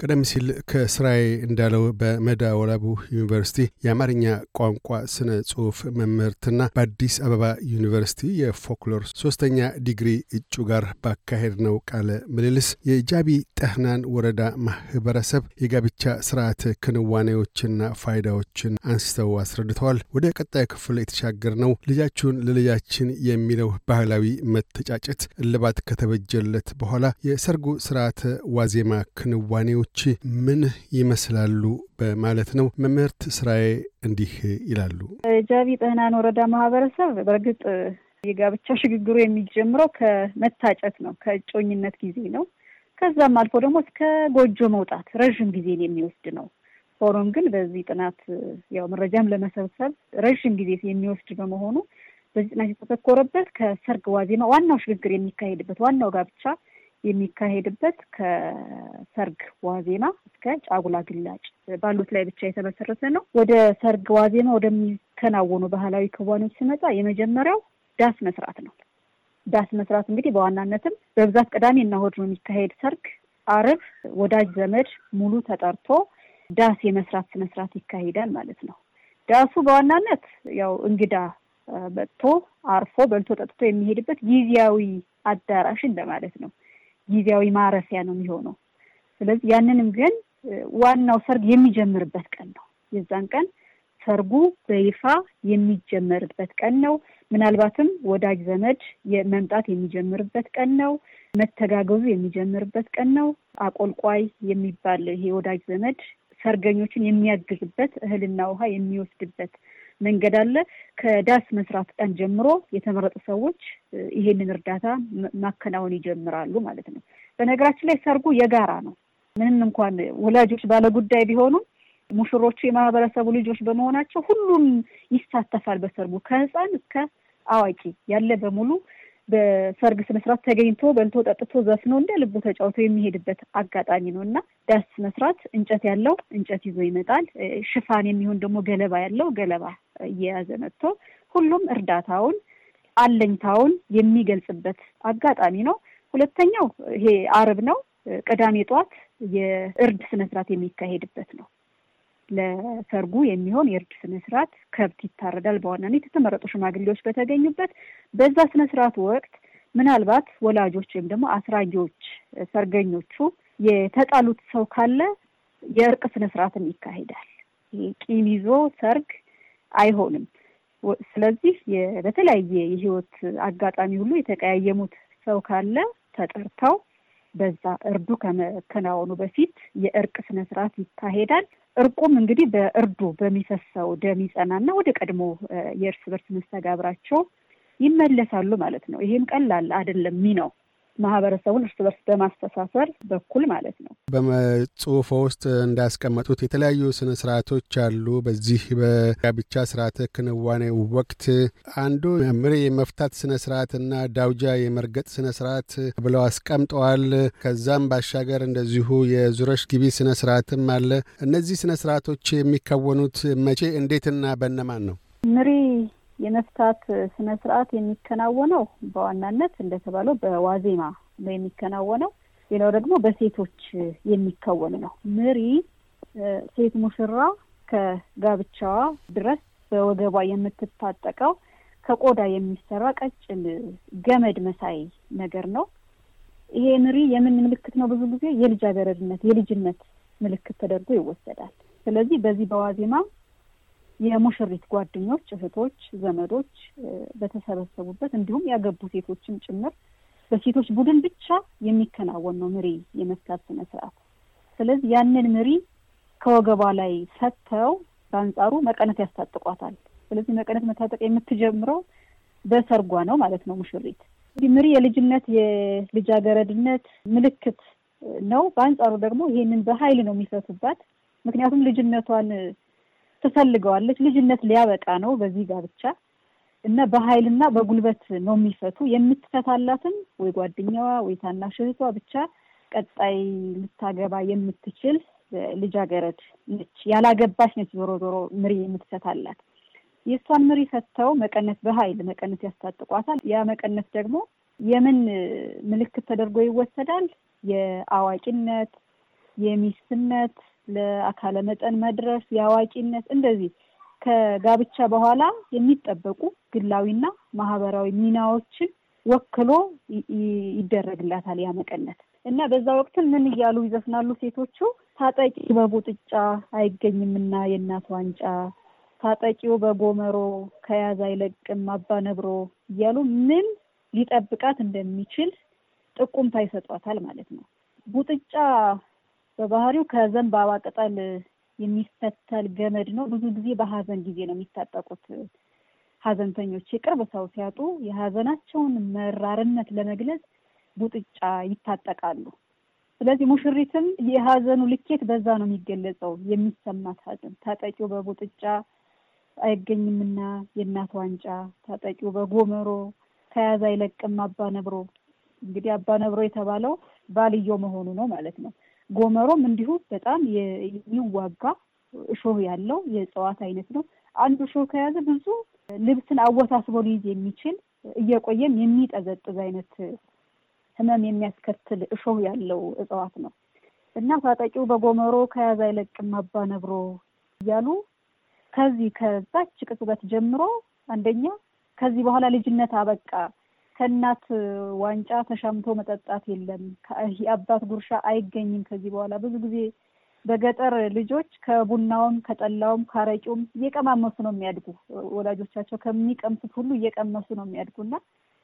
ቀደም ሲል ከስራዬ እንዳለው በመዳ ወላቡ ዩኒቨርሲቲ የአማርኛ ቋንቋ ስነ ጽሑፍ መምህርትና በአዲስ አበባ ዩኒቨርሲቲ የፎክሎር ሶስተኛ ዲግሪ እጩ ጋር ባካሄድነው ቃለ ምልልስ የጃቢ ጠህናን ወረዳ ማህበረሰብ የጋብቻ ስርዓት ክንዋኔዎችና ፋይዳዎችን አንስተው አስረድተዋል። ወደ ቀጣዩ ክፍል የተሻገርነው ልጃችሁን ለልጃችን የሚለው ባህላዊ መተጫጨት እልባት ከተበጀለት በኋላ የሰርጉ ስርዓተ ዋዜማ ክንዋኔዎች ምን ይመስላሉ በማለት ነው። መምህርት ስራዬ እንዲህ ይላሉ። ጃቢ ጠህናን ወረዳ ማህበረሰብ በእርግጥ የጋብቻ ሽግግሩ የሚጀምረው ከመታጨት ነው፣ ከእጮኝነት ጊዜ ነው። ከዛም አልፎ ደግሞ እስከ ጎጆ መውጣት ረዥም ጊዜን የሚወስድ ነው። ሆኖም ግን በዚህ ጥናት ያው መረጃም ለመሰብሰብ ረዥም ጊዜ የሚወስድ በመሆኑ በዚህ ጥናት የተተኮረበት ከሰርግ ዋዜማ ዋናው ሽግግር የሚካሄድበት ዋናው ጋብቻ የሚካሄድበት ከሰርግ ዋዜማ እስከ ጫጉላ ግላጭ ባሉት ላይ ብቻ የተመሰረተ ነው። ወደ ሰርግ ዋዜማ ወደሚከናወኑ ባህላዊ ክዋኔዎች ሲመጣ የመጀመሪያው ዳስ መስራት ነው። ዳስ መስራት እንግዲህ በዋናነትም በብዛት ቅዳሜና እሑድ ነው የሚካሄድ ሰርግ። አርብ ወዳጅ ዘመድ ሙሉ ተጠርቶ ዳስ የመስራት ስነስርዓት ይካሄዳል ማለት ነው። ዳሱ በዋናነት ያው እንግዳ መጥቶ አርፎ በልቶ ጠጥቶ የሚሄድበት ጊዜያዊ አዳራሽ እንደማለት ነው። ጊዜያዊ ማረፊያ ነው የሚሆነው። ስለዚህ ያንንም ግን ዋናው ሰርግ የሚጀምርበት ቀን ነው። የዛን ቀን ሰርጉ በይፋ የሚጀመርበት ቀን ነው። ምናልባትም ወዳጅ ዘመድ መምጣት የሚጀምርበት ቀን ነው። መተጋገዙ የሚጀምርበት ቀን ነው። አቆልቋይ የሚባል ይሄ ወዳጅ ዘመድ ሰርገኞችን የሚያግዝበት እህልና ውሃ የሚወስድበት መንገድ አለ። ከዳስ መስራት ቀን ጀምሮ የተመረጡ ሰዎች ይሄንን እርዳታ ማከናወን ይጀምራሉ ማለት ነው። በነገራችን ላይ ሰርጉ የጋራ ነው። ምንም እንኳን ወላጆች ባለጉዳይ ቢሆኑም ሙሽሮቹ የማህበረሰቡ ልጆች በመሆናቸው ሁሉም ይሳተፋል በሰርጉ ከህፃን እስከ አዋቂ ያለ በሙሉ በሰርግ ስነስርዓት ተገኝቶ በልቶ ጠጥቶ ዘፍኖ እንደ ልቡ ተጫውቶ የሚሄድበት አጋጣሚ ነው እና ዳስ መስራት እንጨት ያለው እንጨት ይዞ ይመጣል። ሽፋን የሚሆን ደግሞ ገለባ ያለው ገለባ እየያዘ መጥቶ ሁሉም እርዳታውን አለኝታውን የሚገልጽበት አጋጣሚ ነው። ሁለተኛው ይሄ አርብ ነው። ቅዳሜ ጠዋት የእርድ ስነስርዓት የሚካሄድበት ነው። ለሰርጉ የሚሆን የእርድ ስነስርዓት ከብት ይታረዳል። በዋናነት የተመረጡ ሽማግሌዎች በተገኙበት በዛ ስነስርዓት ወቅት ምናልባት ወላጆች ወይም ደግሞ አስራጊዎች ሰርገኞቹ የተጣሉት ሰው ካለ የእርቅ ስነስርዓትም ይካሄዳል። ቂም ይዞ ሰርግ አይሆንም። ስለዚህ በተለያየ የህይወት አጋጣሚ ሁሉ የተቀያየሙት ሰው ካለ ተጠርተው በዛ እርዱ ከመከናወኑ በፊት የእርቅ ስነስርዓት ይካሄዳል። እርቁም እንግዲህ በእርዱ በሚፈሰው ደም ይጸናና ወደ ቀድሞ የእርስ በርስ መስተጋብራቸው ይመለሳሉ ማለት ነው። ይሄም ቀላል አይደለም ሚናው ማህበረሰቡን እርስ በርስ በማስተሳሰር በኩል ማለት ነው። በጽሁፎ ውስጥ እንዳስቀመጡት የተለያዩ ስነ ስርዓቶች አሉ። በዚህ በጋብቻ ስርዓተ ክንዋኔ ወቅት አንዱ ምሪ የመፍታት ስነ ስርዓት እና ዳውጃ የመርገጥ ስነ ስርዓት ብለው አስቀምጠዋል። ከዛም ባሻገር እንደዚሁ የዙረሽ ግቢ ስነ ስርዓትም አለ። እነዚህ ስነ ስርዓቶች የሚከወኑት መቼ፣ እንዴትና በነማን ነው? የመፍታት ስነ ስርዓት የሚከናወነው በዋናነት እንደተባለው በዋዜማ ነው የሚከናወነው። ሌላው ደግሞ በሴቶች የሚከወን ነው። ምሪ ሴት ሙሽራ ከጋብቻዋ ድረስ በወገቧ የምትታጠቀው ከቆዳ የሚሰራ ቀጭን ገመድ መሳይ ነገር ነው። ይሄ ምሪ የምን ምልክት ነው? ብዙ ጊዜ የልጃገረድነት የልጅነት ምልክት ተደርጎ ይወሰዳል። ስለዚህ በዚህ በዋዜማ የሙሽሪት ጓደኞች፣ እህቶች፣ ዘመዶች በተሰበሰቡበት እንዲሁም ያገቡ ሴቶችም ጭምር በሴቶች ቡድን ብቻ የሚከናወን ነው ምሪ የመፍታት ስነ ስርዓት። ስለዚህ ያንን ምሪ ከወገቧ ላይ ሰጥተው በአንጻሩ መቀነት ያስታጥቋታል። ስለዚህ መቀነት መታጠቅ የምትጀምረው በሰርጓ ነው ማለት ነው ሙሽሪት። ምሪ የልጅነት የልጃገረድነት ምልክት ነው። በአንጻሩ ደግሞ ይሄንን በኃይል ነው የሚፈቱባት። ምክንያቱም ልጅነቷን ትፈልገዋለች። ልጅነት ሊያበቃ ነው በዚህ ጋብቻ እና በኃይልና በጉልበት ነው የሚፈቱ። የምትፈታላትም ወይ ጓደኛዋ ወይ ታናሽ እህቷ ብቻ ቀጣይ ልታገባ የምትችል ልጃገረድ ነች፣ ያላገባች ነች። ዞሮ ዞሮ ምሪ የምትፈታላት የእሷን ምሪ ፈተው መቀነት በኃይል መቀነት ያስታጥቋታል። ያ መቀነት ደግሞ የምን ምልክት ተደርጎ ይወሰዳል? የአዋቂነት፣ የሚስትነት፣ ለአካለ መጠን መድረስ፣ የአዋቂነት እንደዚህ ከጋብቻ በኋላ የሚጠበቁ ግላዊና ማህበራዊ ሚናዎችን ወክሎ ይደረግላታል ያ መቀነት እና በዛ ወቅትም ምን እያሉ ይዘፍናሉ ሴቶቹ? ታጠቂ በቡጥጫ አይገኝምና የእናት ዋንጫ ታጠቂው በጎመሮ ከያዝ አይለቅም አባ ነብሮ እያሉ ምን ሊጠብቃት እንደሚችል ጥቁምታ ይሰጧታል ማለት ነው። ቡጥጫ በባህሪው ከዘንባባ ቅጠል የሚፈተል ገመድ ነው። ብዙ ጊዜ በሀዘን ጊዜ ነው የሚታጠቁት። ሀዘንተኞች የቅርብ ሰው ሲያጡ የሀዘናቸውን መራርነት ለመግለጽ ቡጥጫ ይታጠቃሉ። ስለዚህ ሙሽሪትም የሀዘኑ ልኬት በዛ ነው የሚገለጸው። የሚሰማት ሀዘን ታጠቂው በቡጥጫ አይገኝምና የእናት ዋንጫ ታጠቂው በጎመሮ ከያዝ አይለቅም አባ ነብሮ። እንግዲህ አባ ነብሮ የተባለው ባልዮ መሆኑ ነው ማለት ነው። ጎመሮም እንዲሁ በጣም የሚዋጋ እሾህ ያለው የእጽዋት አይነት ነው። አንዱ እሾህ ከያዘ ብዙ ልብስን አወሳስቦ ሊይዝ የሚችል እየቆየም የሚጠዘጥዝ አይነት ሕመም የሚያስከትል እሾህ ያለው እጽዋት ነው እና ታጠቂው በጎመሮ ከያዝ አይለቅም አባ ነብሮ እያሉ ከዚህ ከዛች ቅጽበት ጀምሮ አንደኛ ከዚህ በኋላ ልጅነት አበቃ፣ ከእናት ዋንጫ ተሻምቶ መጠጣት የለም፣ የአባት ጉርሻ አይገኝም ከዚህ በኋላ። ብዙ ጊዜ በገጠር ልጆች ከቡናውም ከጠላውም ከአረቂውም እየቀማመሱ ነው የሚያድጉ። ወላጆቻቸው ከሚቀምሱት ሁሉ እየቀመሱ ነው የሚያድጉና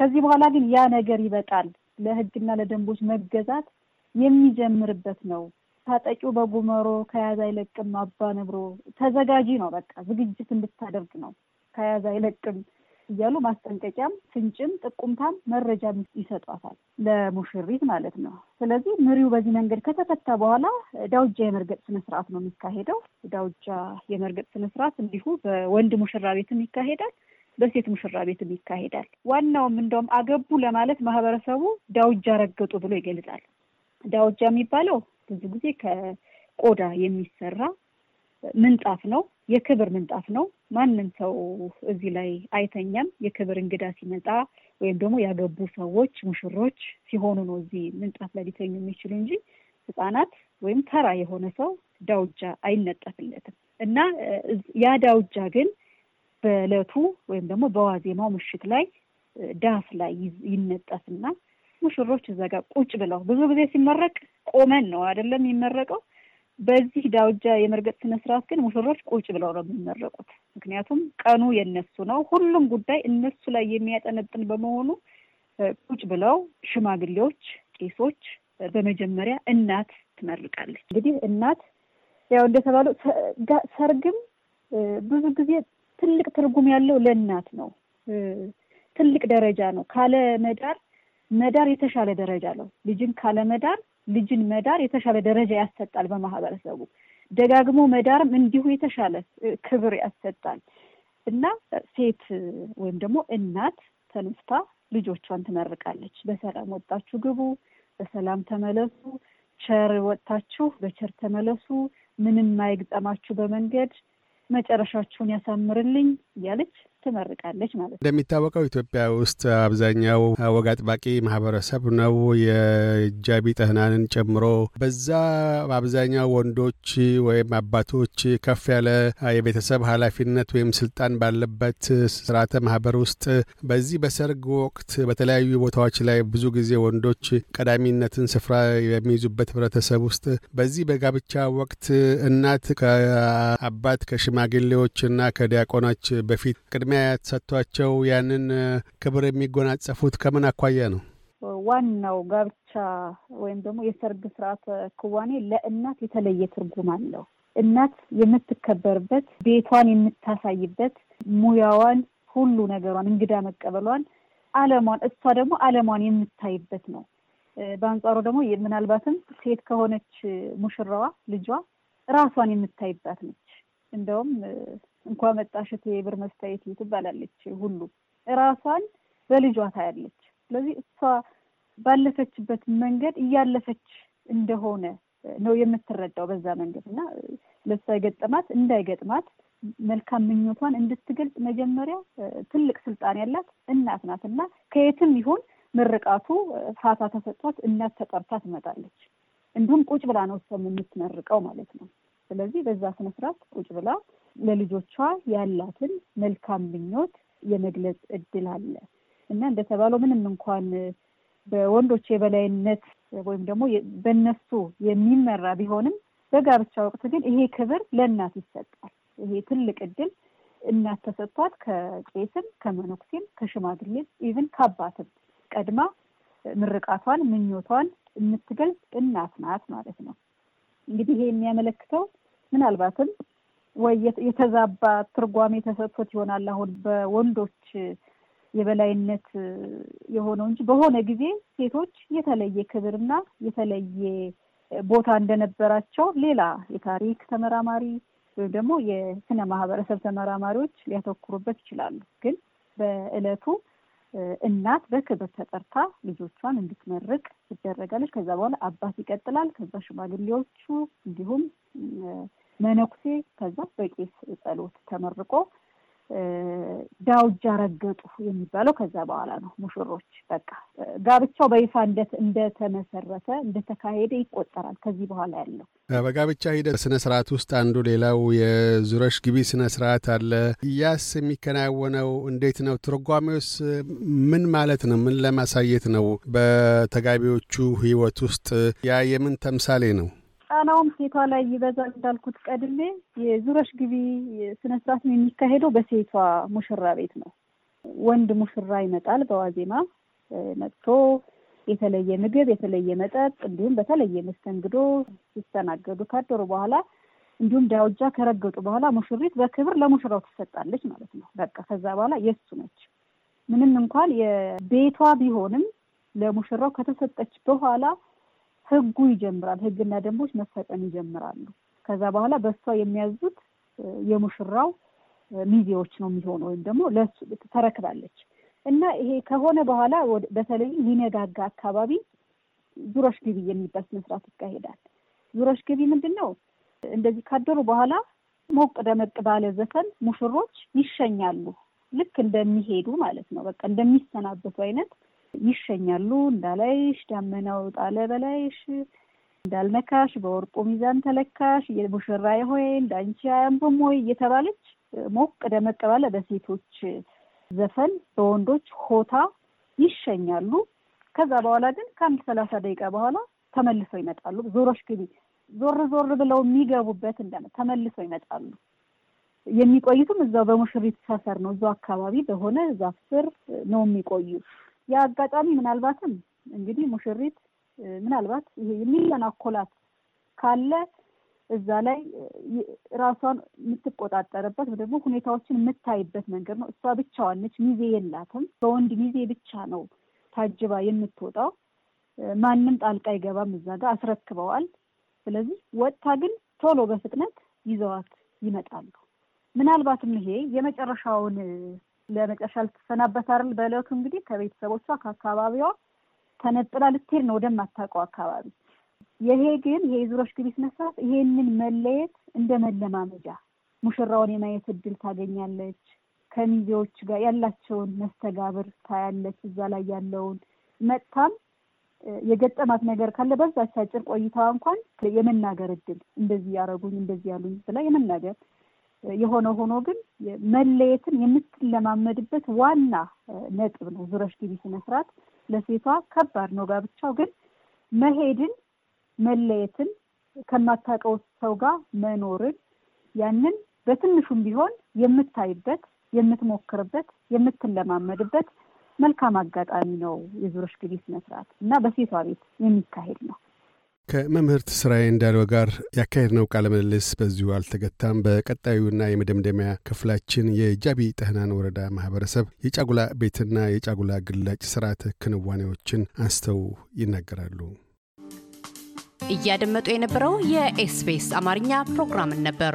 ከዚህ በኋላ ግን ያ ነገር ይበቃል፣ ለሕግና ለደንቦች መገዛት የሚጀምርበት ነው። ታጠቂው በጉመሮ ከያዝ አይለቅም አባ ነብሮ ተዘጋጂ ነው። በቃ ዝግጅት እንድታደርግ ነው። ከያዝ አይለቅም እያሉ ማስጠንቀቂያም፣ ፍንጭም፣ ጥቁምታም መረጃም ይሰጧታል ለሙሽሪት ማለት ነው። ስለዚህ ምሪው በዚህ መንገድ ከተፈታ በኋላ ዳውጃ የመርገጥ ስነስርዓት ነው የሚካሄደው። ዳውጃ የመርገጥ ስነስርዓት እንዲሁ በወንድ ሙሽራ ቤትም ይካሄዳል፣ በሴት ሙሽራ ቤትም ይካሄዳል። ዋናውም እንደውም አገቡ ለማለት ማህበረሰቡ ዳውጃ ረገጡ ብሎ ይገልጻል። ዳውጃ የሚባለው ብዙ ጊዜ ከቆዳ የሚሰራ ምንጣፍ ነው። የክብር ምንጣፍ ነው። ማንም ሰው እዚህ ላይ አይተኛም። የክብር እንግዳ ሲመጣ ወይም ደግሞ ያገቡ ሰዎች ሙሽሮች ሲሆኑ ነው እዚህ ምንጣፍ ላይ ሊተኙ የሚችሉ እንጂ ሕጻናት ወይም ተራ የሆነ ሰው ዳውጃ አይነጠፍለትም እና ያ ዳውጃ ግን በዕለቱ ወይም ደግሞ በዋዜማው ምሽት ላይ ዳስ ላይ ይነጠፍና ሙሽሮች እዛ ጋር ቁጭ ብለው ብዙ ጊዜ ሲመረቅ ቆመን ነው አይደለም የሚመረቀው። በዚህ ዳውጃ የመርገጥ ስነ ስርዓት ግን ሙሽሮች ቁጭ ብለው ነው የሚመረቁት። ምክንያቱም ቀኑ የነሱ ነው። ሁሉም ጉዳይ እነሱ ላይ የሚያጠነጥን በመሆኑ ቁጭ ብለው ሽማግሌዎች፣ ቄሶች፣ በመጀመሪያ እናት ትመርቃለች። እንግዲህ እናት ያው እንደተባለው ሰርግም ብዙ ጊዜ ትልቅ ትርጉም ያለው ለእናት ነው። ትልቅ ደረጃ ነው። ካለ መዳር መዳር የተሻለ ደረጃ ነው። ልጅን ካለ መዳር ልጅን መዳር የተሻለ ደረጃ ያሰጣል። በማህበረሰቡ ደጋግሞ መዳርም እንዲሁ የተሻለ ክብር ያሰጣል እና ሴት ወይም ደግሞ እናት ተነስታ ልጆቿን ትመርቃለች። በሰላም ወጣችሁ ግቡ፣ በሰላም ተመለሱ፣ ቸር ወጥታችሁ በቸር ተመለሱ፣ ምንም አይግጠማችሁ በመንገድ መጨረሻችሁን ያሳምርልኝ እያለች ትመርቃለች ማለት ነው። እንደሚታወቀው ኢትዮጵያ ውስጥ አብዛኛው ወግ አጥባቂ ማህበረሰብ ነው፣ የጃቢ ጠህናንን ጨምሮ። በዛ በአብዛኛው ወንዶች ወይም አባቶች ከፍ ያለ የቤተሰብ ኃላፊነት ወይም ስልጣን ባለበት ስርዓተ ማህበር ውስጥ በዚህ በሰርግ ወቅት በተለያዩ ቦታዎች ላይ ብዙ ጊዜ ወንዶች ቀዳሚነትን ስፍራ የሚይዙበት ህብረተሰብ ውስጥ በዚህ በጋብቻ ወቅት እናት ከአባት ከሽማግሌዎች እና ከዲያቆኖች በፊት ቅድሚያ ተሰጥቷቸው ያንን ክብር የሚጎናጸፉት ከምን አኳያ ነው? ዋናው ጋብቻ ወይም ደግሞ የሰርግ ስርዓተ ክዋኔ ለእናት የተለየ ትርጉም አለው። እናት የምትከበርበት፣ ቤቷን የምታሳይበት፣ ሙያዋን፣ ሁሉ ነገሯን፣ እንግዳ መቀበሏን፣ ዓለሟን እሷ ደግሞ ዓለሟን የምታይበት ነው። በአንጻሩ ደግሞ ምናልባትም ሴት ከሆነች ሙሽራዋ ልጇ ራሷን የምታይባት ነች። እንደውም እንኳን መጣሽት የብር መስታየት ትባላለች። ሁሉ ራሷን በልጇ ታያለች። ስለዚህ እሷ ባለፈችበት መንገድ እያለፈች እንደሆነ ነው የምትረዳው በዛ መንገድ እና ለእሷ የገጠማት እንዳይገጥማት መልካም ምኞቷን እንድትገልጽ መጀመሪያ ትልቅ ስልጣን ያላት እናት ናት እና ከየትም ይሁን ምርቃቱ ፋታ ተሰጥቷት እናት ተጠርታ ትመጣለች። እንዲሁም ቁጭ ብላ ነው እሷም የምትመርቀው ማለት ነው። ስለዚህ በዛ ስነስርዓት ቁጭ ብላ ለልጆቿ ያላትን መልካም ምኞት የመግለጽ እድል አለ እና እንደተባለው ምንም እንኳን በወንዶች የበላይነት ወይም ደግሞ በእነሱ የሚመራ ቢሆንም በጋብቻ ወቅት ግን ይሄ ክብር ለእናት ይሰጣል። ይሄ ትልቅ እድል እናት ተሰጥቷት ከቄስም ከመነኩሴም ከሽማግሌም ኢቭን ከአባትም ቀድማ ምርቃቷን ምኞቷን የምትገልጽ እናት ናት ማለት ነው። እንግዲህ ይሄ የሚያመለክተው ምናልባትም ወይ የተዛባ ትርጓሜ ተሰጥቶት ይሆናል አሁን በወንዶች የበላይነት የሆነው እንጂ በሆነ ጊዜ ሴቶች የተለየ ክብርና የተለየ ቦታ እንደነበራቸው ሌላ የታሪክ ተመራማሪ ወይም ደግሞ የስነ ማህበረሰብ ተመራማሪዎች ሊያተኩሩበት ይችላሉ። ግን በዕለቱ እናት በክብር ተጠርታ ልጆቿን እንድትመርቅ ትደረጋለች። ከዛ በኋላ አባት ይቀጥላል። ከዛ ሽማግሌዎቹ እንዲሁም መነኩሴ ከዛ በቄስ ጸሎት ተመርቆ ዳውጃ ረገጡ የሚባለው ከዛ በኋላ ነው። ሙሽሮች በቃ ጋብቻው በይፋ እንደተመሰረተ እንደተካሄደ ይቆጠራል። ከዚህ በኋላ ያለው በጋብቻ ሂደት ስነ ስርዓት ውስጥ አንዱ ሌላው የዙረሽ ግቢ ስነ ስርዓት አለ። ያስ የሚከናወነው እንዴት ነው? ትርጓሜውስ ምን ማለት ነው? ምን ለማሳየት ነው? በተጋቢዎቹ ህይወት ውስጥ ያ የምን ተምሳሌ ነው? ጫናውም ሴቷ ላይ ይበዛል። እንዳልኩት ቀድሜ የዙረሽ ግቢ ስነ ስርዓት የሚካሄደው በሴቷ ሙሽራ ቤት ነው። ወንድ ሙሽራ ይመጣል። በዋዜማ መጥቶ የተለየ ምግብ፣ የተለየ መጠጥ እንዲሁም በተለየ መስተንግዶ ሲስተናገዱ ካደሩ በኋላ እንዲሁም ዳውጃ ከረገጡ በኋላ ሙሽሪት በክብር ለሙሽራው ትሰጣለች ማለት ነው። በቃ ከዛ በኋላ የእሱ ነች። ምንም እንኳን የቤቷ ቢሆንም ለሙሽራው ከተሰጠች በኋላ ህጉ ይጀምራል። ህግና ደንቦች መፈጸም ይጀምራሉ። ከዛ በኋላ በእሷ የሚያዙት የሙሽራው ሚዜዎች ነው የሚሆነው ወይም ደግሞ ለሱ ተረክባለች እና ይሄ ከሆነ በኋላ በተለይ ሊነጋጋ አካባቢ ዙረሽ ግቢ የሚባል ስነስርዓት ይካሄዳል። ዙረሽ ግቢ ምንድን ነው? እንደዚህ ካደሩ በኋላ ሞቅ ደመቅ ባለ ዘፈን ሙሽሮች ይሸኛሉ። ልክ እንደሚሄዱ ማለት ነው። በቃ እንደሚሰናበቱ አይነት ይሸኛሉ። እንዳላይሽ ዳመናው ጣለ በላይሽ እንዳልነካሽ በወርቁ ሚዛን ተለካሽ የሙሽራዬ ሆይ እንዳንቺ አያምሩም ወይ እየተባለች ሞቅ ደመቅ ባለ በሴቶች ዘፈን በወንዶች ሆታ ይሸኛሉ። ከዛ በኋላ ግን ከአንድ ሰላሳ ደቂቃ በኋላ ተመልሰው ይመጣሉ። ዞሮሽ ግቢ ዞር ዞር ብለው የሚገቡበት እንደ ተመልሰው ይመጣሉ። የሚቆዩትም እዛው በሙሽሪት ሰፈር ነው። እዛው አካባቢ በሆነ ዛፍ ስር ነው የሚቆዩ። ያ አጋጣሚ ምናልባትም እንግዲህ ሙሽሪት ምናልባት ይሄ የሚለናኮላት ካለ እዛ ላይ ራሷን የምትቆጣጠርበት ደግሞ ሁኔታዎችን የምታይበት መንገድ ነው። እሷ ብቻዋን ነች፣ ሚዜ የላትም። በወንድ ሚዜ ብቻ ነው ታጅባ የምትወጣው። ማንም ጣልቃ አይገባም። እዛ ጋር አስረክበዋል። ስለዚህ ወጥታ ግን ቶሎ በፍጥነት ይዘዋት ይመጣሉ። ምናልባትም ይሄ የመጨረሻውን ለመጨረሻ ልትሰናበት አይደል? በዕለቱ እንግዲህ ከቤተሰቦቿ ከአካባቢዋ ተነጥላ ልትሄድ ነው ወደማታውቀው አካባቢ። ይሄ ግን የዙረሽ ግቢ ስነ ስርዓት ይሄንን መለየት እንደ መለማመጃ ሙሽራውን የማየት እድል ታገኛለች። ከሚዜዎች ጋር ያላቸውን መስተጋብር ታያለች። እዛ ላይ ያለውን መጥታም የገጠማት ነገር ካለ በዛች አጭር ቆይታዋ እንኳን የመናገር እድል እንደዚህ ያደረጉኝ እንደዚህ ያሉኝ ብላ የመናገር የሆነ ሆኖ ግን መለየትን የምትለማመድበት ዋና ነጥብ ነው ዙረሽ ግቢ ስነ ስርዓት። ለሴቷ ከባድ ነው ጋብቻው፣ ግን መሄድን፣ መለየትን፣ ከማታውቀው ሰው ጋር መኖርን ያንን በትንሹም ቢሆን የምታይበት፣ የምትሞክርበት፣ የምትለማመድበት መልካም አጋጣሚ ነው የዙረሽ ግቢ ስነ ስርዓት እና በሴቷ ቤት የሚካሄድ ነው። ከመምህርት ስራዬ እንዳለው ጋር ያካሄድነው ቃለ ምልልስ በዚሁ አልተገታም። በቀጣዩና የመደምደሚያ ክፍላችን የጃቢ ጠህናን ወረዳ ማህበረሰብ የጫጉላ ቤትና የጫጉላ ግላጭ ስርዓተ ክንዋኔዎችን አንስተው ይናገራሉ። እያደመጡ የነበረው የኤስቢኤስ አማርኛ ፕሮግራምን ነበር።